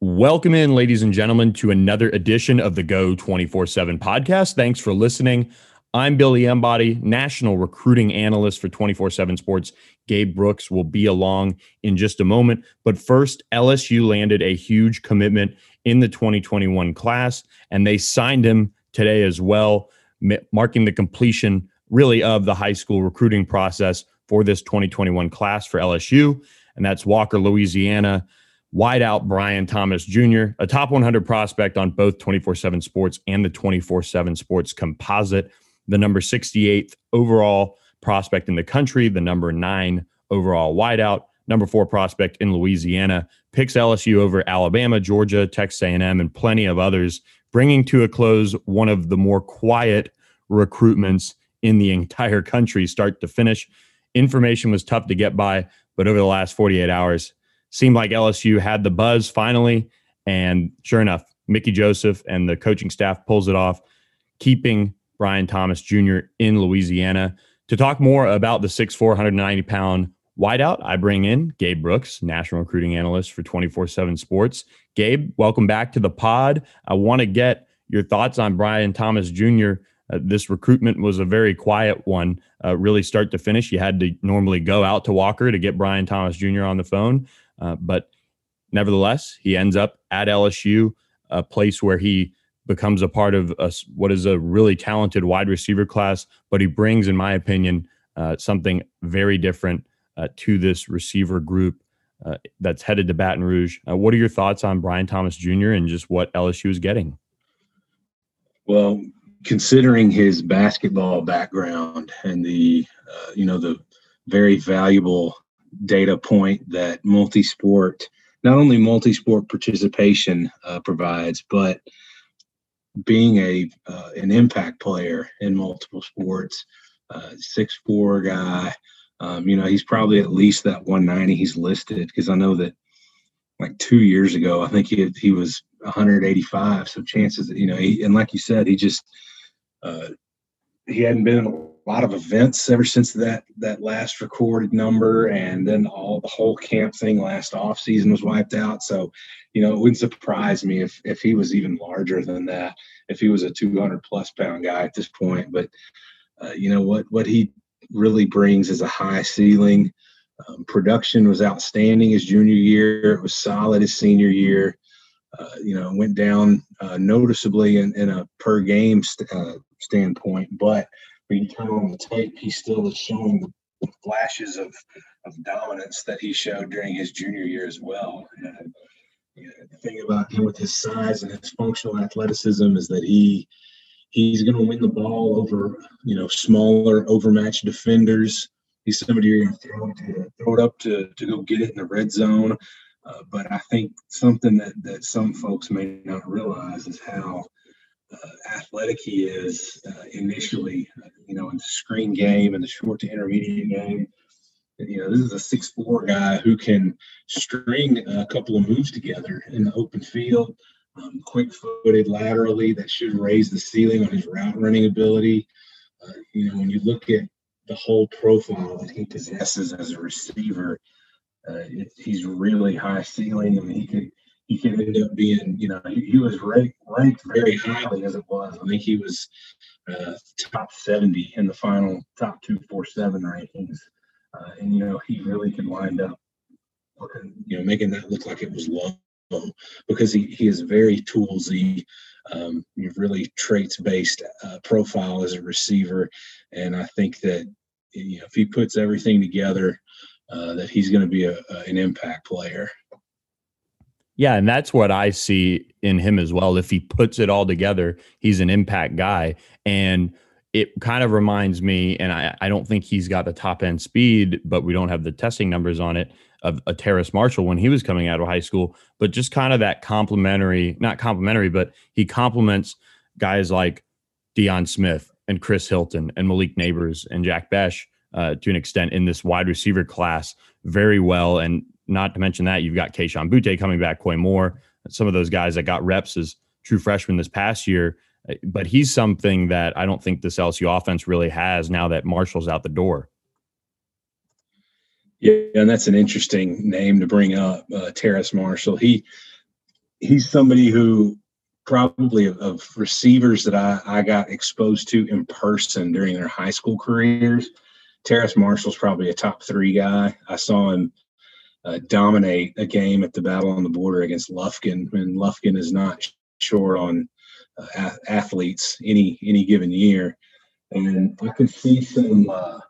Welcome in, ladies and gentlemen, to another edition of the Go 24 7 podcast. Thanks for listening. I'm Billy Embody, national recruiting analyst for 24 7 Sports. Gabe Brooks will be along in just a moment. But first, LSU landed a huge commitment in the 2021 class, and they signed him today as well, marking the completion really of the high school recruiting process for this 2021 class for LSU. And that's Walker, Louisiana wideout Brian Thomas Jr., a top 100 prospect on both 24 7 Sports and the 24 7 Sports composite, the number 68th overall prospect in the country, the number nine overall wideout, number four prospect in Louisiana, picks LSU over Alabama, Georgia, Texas A&M, and plenty of others, bringing to a close one of the more quiet recruitments in the entire country, start to finish. Information was tough to get by, but over the last 48 hours, seemed like LSU had the buzz finally. And sure enough, Mickey Joseph and the coaching staff pulls it off, keeping Brian Thomas Jr. in Louisiana. To talk more about the 6'4, 190 pound wideout, I bring in Gabe Brooks, national recruiting analyst for 24 7 Sports. Gabe, welcome back to the pod. I want to get your thoughts on Brian Thomas Jr. Uh, this recruitment was a very quiet one, uh, really start to finish. You had to normally go out to Walker to get Brian Thomas Jr. on the phone. Uh, but nevertheless, he ends up at LSU, a place where he becomes a part of a, what is a really talented wide receiver class. But he brings, in my opinion, uh, something very different uh, to this receiver group uh, that's headed to Baton Rouge. Uh, what are your thoughts on Brian Thomas Jr. and just what LSU is getting? Well, considering his basketball background and the you know the very valuable data point that multi-sport, not only multi-sport participation uh, provides, but being a uh, an impact player in multiple sports, uh, six four guy. Um, you know, he's probably at least that 190 he's listed because I know that like two years ago, I think he he was 185. So chances that you know, he, and like you said, he just uh, he hadn't been lot of events ever since that that last recorded number and then all the whole camp thing last off season was wiped out. So you know it wouldn't surprise me if if he was even larger than that if he was a 200 plus pound guy at this point. But uh, you know what what he really brings is a high ceiling. Um, production was outstanding his junior year. It was solid his senior year. Uh, you know went down uh, noticeably in, in a per game st- uh, standpoint but when you turn on the tape, he still is showing the flashes of, of dominance that he showed during his junior year as well. And, you know, the thing about him with his size and his functional athleticism is that he he's going to win the ball over you know smaller, overmatched defenders. He's somebody you're going to throw it throw it up to to go get it in the red zone. Uh, but I think something that that some folks may not realize is how uh, athletic he is uh, initially, you know, in the screen game and the short to intermediate game. You know, this is a six-four guy who can string a couple of moves together in the open field, um, quick-footed laterally. That should raise the ceiling on his route running ability. Uh, you know, when you look at the whole profile that he possesses as a receiver, uh, it, he's really high ceiling. I mean, he could he could end up being, you know, he, he was ranked, ranked very highly as it was. I think he was uh, top 70 in the final top 247 rankings. Uh, and, you know, he really could wind up, looking, you know, making that look like it was low because he, he is very toolsy, um, really traits based uh, profile as a receiver. And I think that, you know, if he puts everything together, uh, that he's going to be a, a, an impact player. Yeah, and that's what I see in him as well. If he puts it all together, he's an impact guy. And it kind of reminds me, and I, I don't think he's got the top end speed, but we don't have the testing numbers on it. of a Terrace Marshall when he was coming out of high school, but just kind of that complimentary, not complimentary, but he complements guys like Deion Smith and Chris Hilton and Malik Nabers and Jack Bech uh, to an extent in this wide receiver class very well. And not to mention that you've got Kayshon Boutte coming back, Koy Moore, some of those guys that got reps as true freshmen this past year. Uh, but he's something that I don't think this LSU offense really has now that Marshall's out the door. Yeah, and that's an interesting name to bring up, uh, Terrace Marshall. He he's somebody who probably of, of, receivers that I, I got exposed to in person during their high school careers. Terrace Marshall's probably a top three guy. I saw him uh, dominate a game at the Battle on the Border against Lufkin, and Lufkin is not short on uh, athletes any any given year. And I can see some uh,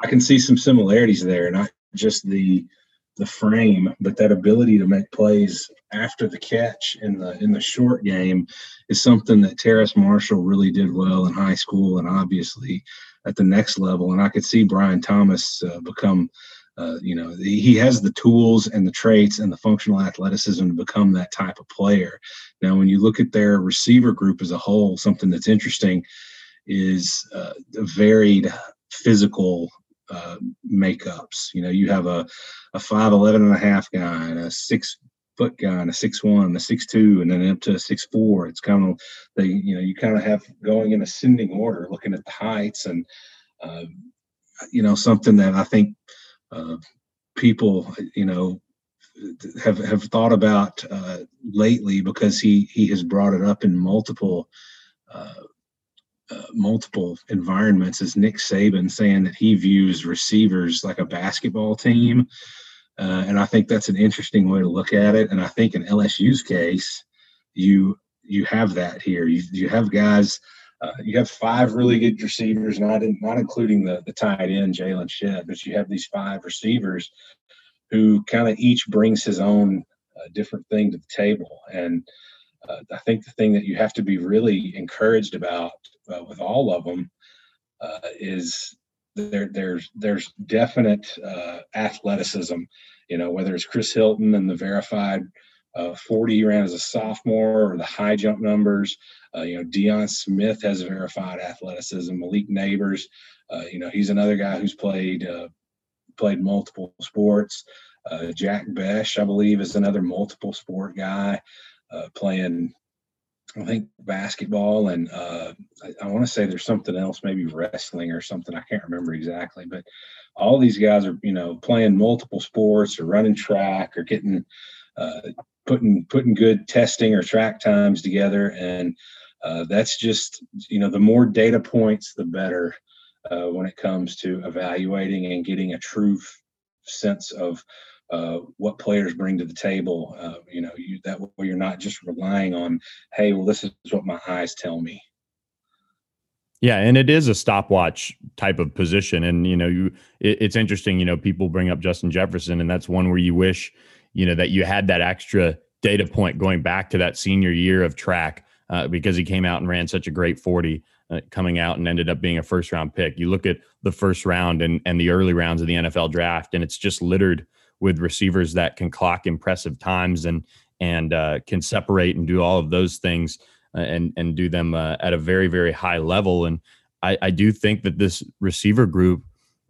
I can see some similarities there, not just the the frame, but that ability to make plays after the catch in the in the short game is something that Terrace Marshall really did well in high school and obviously at the next level. And I could see Brian Thomas uh, become, uh, you know, he has the tools and the traits and the functional athleticism to become that type of player. Now, when you look at their receiver group as a whole, something that's interesting is uh, varied physical uh, makeups. You know, you have a a five eleven and a half guy and a six foot guy and a six one, a six two, and then up to a six four. It's kind of they you know you kind of have going in ascending order, looking at the heights and uh, you know something that I think uh, people you know have have thought about uh, lately because he he has brought it up in multiple uh, uh, multiple environments is Nick Saban saying that he views receivers like a basketball team. Uh, and I think that's an interesting way to look at it. And I think in LSU's case, you you have that here. You you have guys. Uh, you have five really good receivers, not in, not including the the tight end Jalen Shedd, but you have these five receivers who kind of each brings his own uh, different thing to the table. And uh, I think the thing that you have to be really encouraged about uh, with all of them uh, is there there's there's definite athleticism. You know, whether it's Chris Hilton and the verified uh, 40 ran as a sophomore or the high jump numbers. Uh, you know, Deion Smith has verified athleticism. Malik Nabers, uh, you know, he's another guy who's played played multiple sports. Jack Bech, I believe, is another multiple sport guy playing I think basketball and uh, I, I want to say there's something else, maybe wrestling or something. I can't remember exactly, but all these guys are, you know, playing multiple sports or running track or getting uh, putting putting good testing or track times together, and uh, that's just, you know, the more data points, the better uh, when it comes to evaluating and getting a true sense of uh, what players bring to the table. Uh, you know, you, that way you're not just relying on, hey, well, this is what my eyes tell me. Yeah, and it is a stopwatch type of position, and you know, you it, it's interesting. You know, people bring up Justin Jefferson, and that's one where you wish, you know, that you had that extra data point going back to that senior year of track uh, because he came out and ran such a great forty. Uh, coming out and ended up being a first round pick. You look at the first round and, and the early rounds of the NFL draft, and it's just littered with receivers that can clock impressive times and and uh, can separate and do all of those things uh, and and do them uh, at a very very high level. And I, I, do think that this receiver group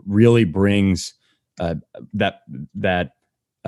really brings uh, that that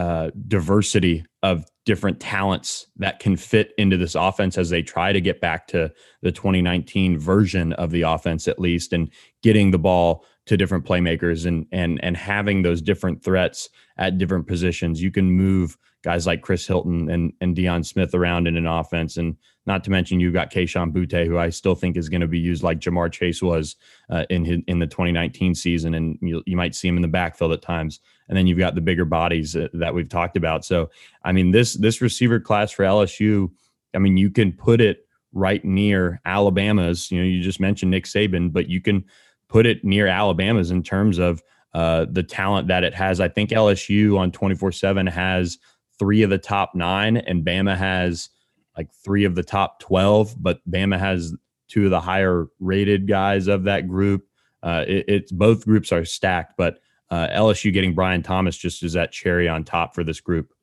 uh, diversity of different talents that can fit into this offense as they try to get back to the 2019 version of the offense at least and getting the ball to different playmakers and and and having those different threats at different positions. You can move guys like Chris Hilton and and Deion Smith around in an offense, and not to mention you've got Kayshon Boutte, who I still think is going to be used like Ja'Marr Chase was uh, in his, in the 2019 season, and you, you might see him in the backfield at times. And then you've got the bigger bodies that, that we've talked about. So I mean this this receiver class for LSU, I mean you can put it right near Alabama's. You know, you just mentioned Nick Saban, but you can put it near Alabama's in terms of uh, the talent that it has. I think LSU on 24 7 has three of the top nine, and Bama has like three of the top 12, but Bama has two of the higher rated guys of that group. Uh, it, it's both groups are stacked, but uh, LSU getting Brian Thomas just is that cherry on top for this group.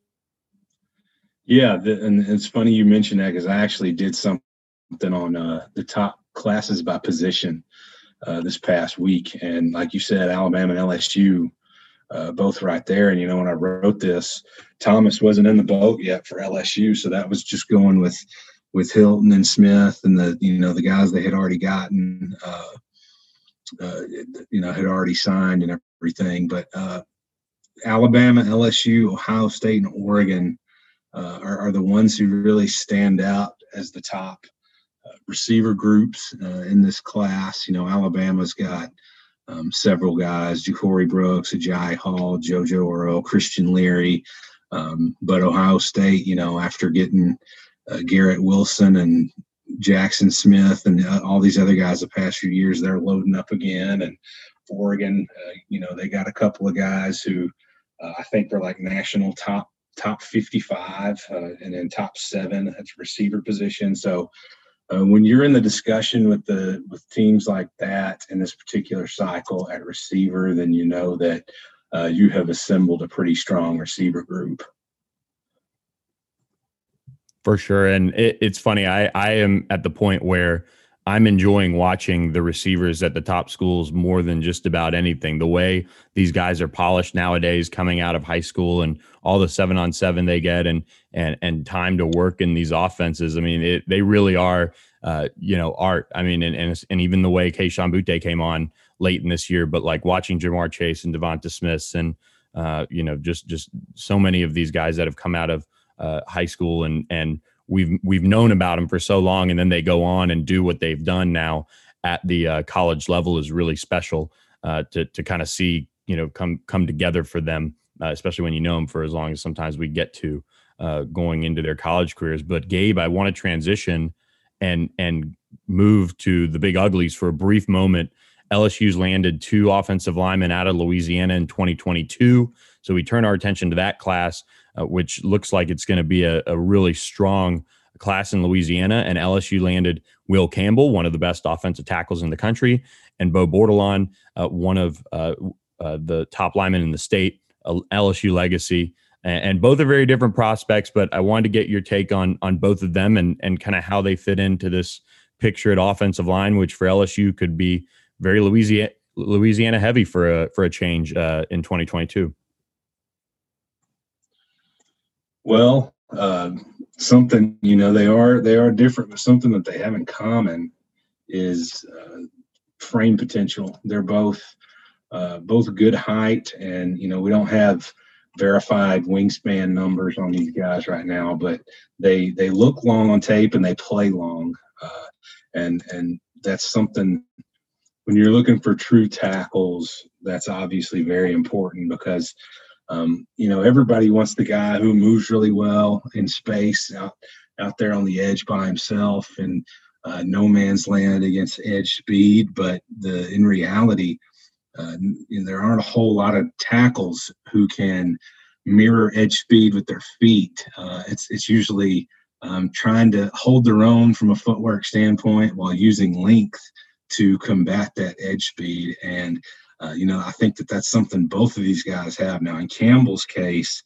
Yeah, the, and it's funny you mentioned that because I actually did something on uh, the top classes by position uh, this past week, and like you said, Alabama and LSU uh, both right there. And you know, when I wrote this, Thomas wasn't in the boat yet for LSU, so that was just going with with Hilton and Smith and the you know the guys they had already gotten. Uh, uh, you know, had already signed and everything. But uh, Alabama, LSU, Ohio State, and Oregon uh, are, are, the ones who really stand out as the top uh, receiver groups uh, in this class. You know, Alabama's got um, several guys: Ja'Corey Brooks, Agiye Hall, JoJo Earle, Christian Leary. Um, but Ohio State, you know, after getting uh, Garrett Wilson and Jaxon Smith and uh, all these other guys the past few years, they're loading up again. And Oregon, uh, you know, they got a couple of guys who uh, I think they're like national top top 55 uh, and then top seven at receiver position. So uh, when you're in the discussion with the with teams like that in this particular cycle at receiver, then you know that uh, you have assembled a pretty strong receiver group. For sure. And it, it's funny. I, I am at the point where I'm enjoying watching the receivers at the top schools more than just about anything. The way these guys are polished nowadays coming out of high school and all the seven on seven they get and and and time to work in these offenses. I mean, it, they really are uh, you know, art. I mean, and and, and even the way Kayshon Boutte came on late in this year, but like watching Ja'Marr Chase and Devonta Smith and uh, you know, just just so many of these guys that have come out of uh, high school and and we've we've known about them for so long, and then they go on and do what they've done now at the uh, college level is really special uh, to to kind of see you know come come together for them, uh, especially when you know them for as long as sometimes we get to uh, going into their college careers. But Gabe, I want to transition and and move to the big uglies for a brief moment. LSU's landed two offensive linemen out of Louisiana in 2022. So we turn our attention to that class uh, which looks like it's going to be a, a, really strong class in Louisiana. And LSU landed Will Campbell, one of the best offensive tackles in the country, and Beau Bordelon, uh, one of uh, uh the top linemen in the state, LSU legacy. And, and, both are very different prospects, but I wanted to get your take on on both of them and and kind of how they fit into this picture at offensive line, which for LSU could be very Louisiana Louisiana heavy for a for a change uh, in 2022. Well, uh, something you know they are they are different, but something that they have in common is uh, frame potential. They're both uh, both good height, and you know we don't have verified wingspan numbers on these guys right now, but they they look long on tape and they play long, uh, and and that's something when you're looking for true tackles. That's obviously very important because um, you know, everybody wants the guy who moves really well in space out out there on the edge by himself and uh, no man's land against edge speed. But the in reality, uh, there aren't a whole lot of tackles who can mirror edge speed with their feet. Uh, it's it's usually um, trying to hold their own from a footwork standpoint while using length to combat that edge speed and uh, you know, I think that that's something both of these guys have now. In Campbell's case,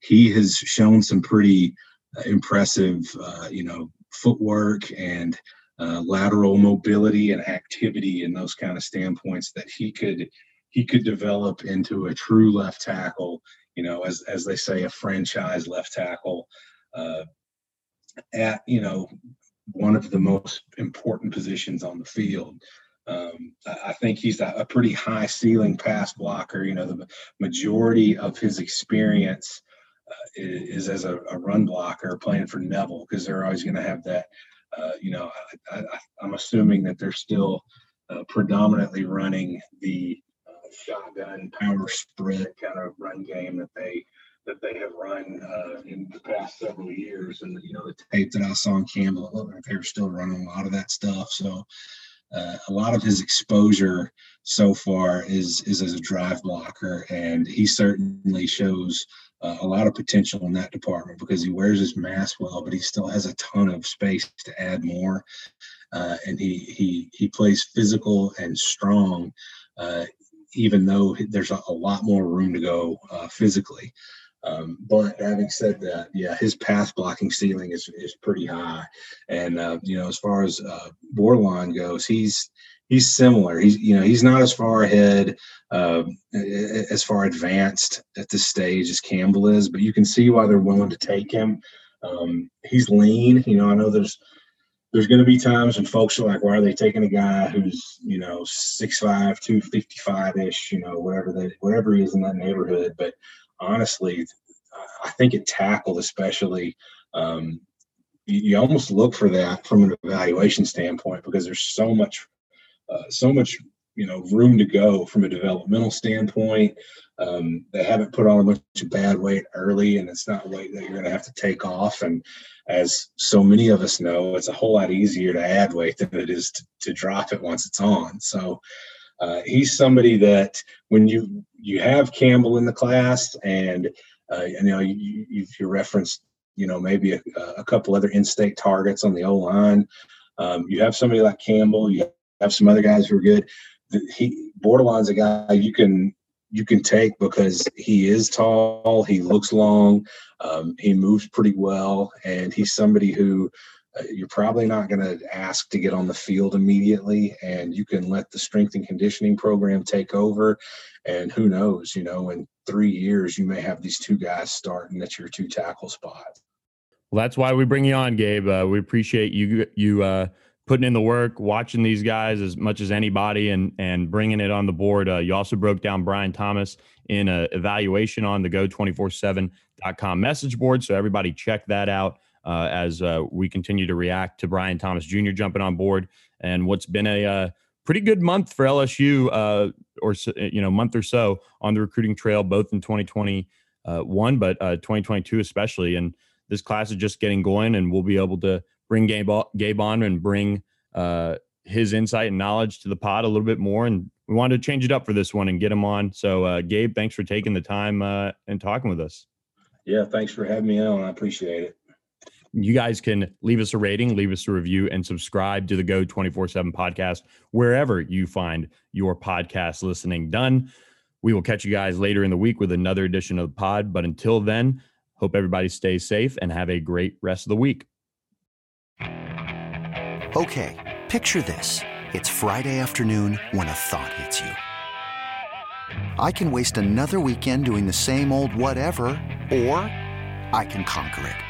he has shown some pretty uh, impressive, uh, you know, footwork and uh, lateral mobility and activity and those kind of standpoints that he could he could develop into a true left tackle. You know, as as they say, a franchise left tackle uh, at you know one of the most important positions on the field. Um, I think he's a, a, pretty high ceiling pass blocker. You know, the majority of his experience uh, is, as a, a, run blocker playing for Neville because they're always going to have that. Uh, you know, I, am assuming that they're still uh, predominantly running the uh, shotgun power spread kind of run game that they that they have run uh, in the past several years. And you know, the tape that I saw on Campbell, they were still running a lot of that stuff. So uh, a lot of his exposure so far is is as a drive blocker, and he certainly shows uh, a lot of potential in that department because he wears his mask well, but he still has a ton of space to add more. Uh, and he he he plays physical and strong. Uh, even though there's a, a, lot more room to go uh, physically. Um, but having said that, yeah, his pass blocking ceiling is is pretty high, and uh, you know as far as uh, Bordelon goes, he's he's similar. He's you know he's not as far ahead, uh, as far advanced at this stage as Campbell is, but you can see why they're willing to take him. Um, he's lean. You know, I know there's there's going to be times when folks are like, why are they taking a guy who's, you know, 6'5, 255 ish, you know, whatever that, whatever he is in that neighborhood. But honestly, I think it tackled, especially, um, you, you, almost look for that from an evaluation standpoint because there's so much, uh, so much, you know, room to go from a developmental standpoint. Um, they haven't put on a bunch of bad weight early, and it's not weight that you're going to have to take off. And as so many of us know, it's a whole lot easier to add weight than it is to, to drop it once it's on. So uh, he's somebody that when you you have Campbell in the class, and uh, you know you, you, you you know maybe a, a couple other in-state targets on the O line. Um, you have somebody like Campbell. You have some other guys who are good. He Bordelon's a guy you can you can take because he is tall, he looks long, um, he moves pretty well, and he's somebody who you're probably not going to ask to get on the field immediately, and you can let the strength and conditioning program take over. And who knows, you know, in three years, you may have these two guys starting at your two tackle spot. Well, that's why we bring you on, Gabe. Uh, we appreciate you you uh, putting in the work, watching these guys as much as anybody, and and bringing it on the board. Uh, you also broke down Brian Thomas in a evaluation on the Go247.com message board, so everybody check that out uh, as uh, we continue to react to Brian Thomas Jr. jumping on board and what's been a uh, pretty good month for LSU, uh, or you know, month or so on the recruiting trail, both in 2021 but 2022 especially, and this class is just getting going, and we'll be able to bring Gabe, Gabe on and bring uh, his insight and knowledge to the pod a little bit more. And we wanted to change it up for this one and get him on. So, uh, Gabe, thanks for taking the time uh, and talking with us. Yeah, thanks for having me on. I appreciate it. You guys can leave us a rating, leave us a review, and subscribe to the Go 24 7 podcast wherever you find your podcast listening done. We will catch you guys later in the week with another edition of the pod. But until then, hope everybody stays safe and have a great rest of the week. Okay, picture this. It's Friday afternoon when a thought hits you. I can waste another weekend doing the same old whatever, or I can conquer it.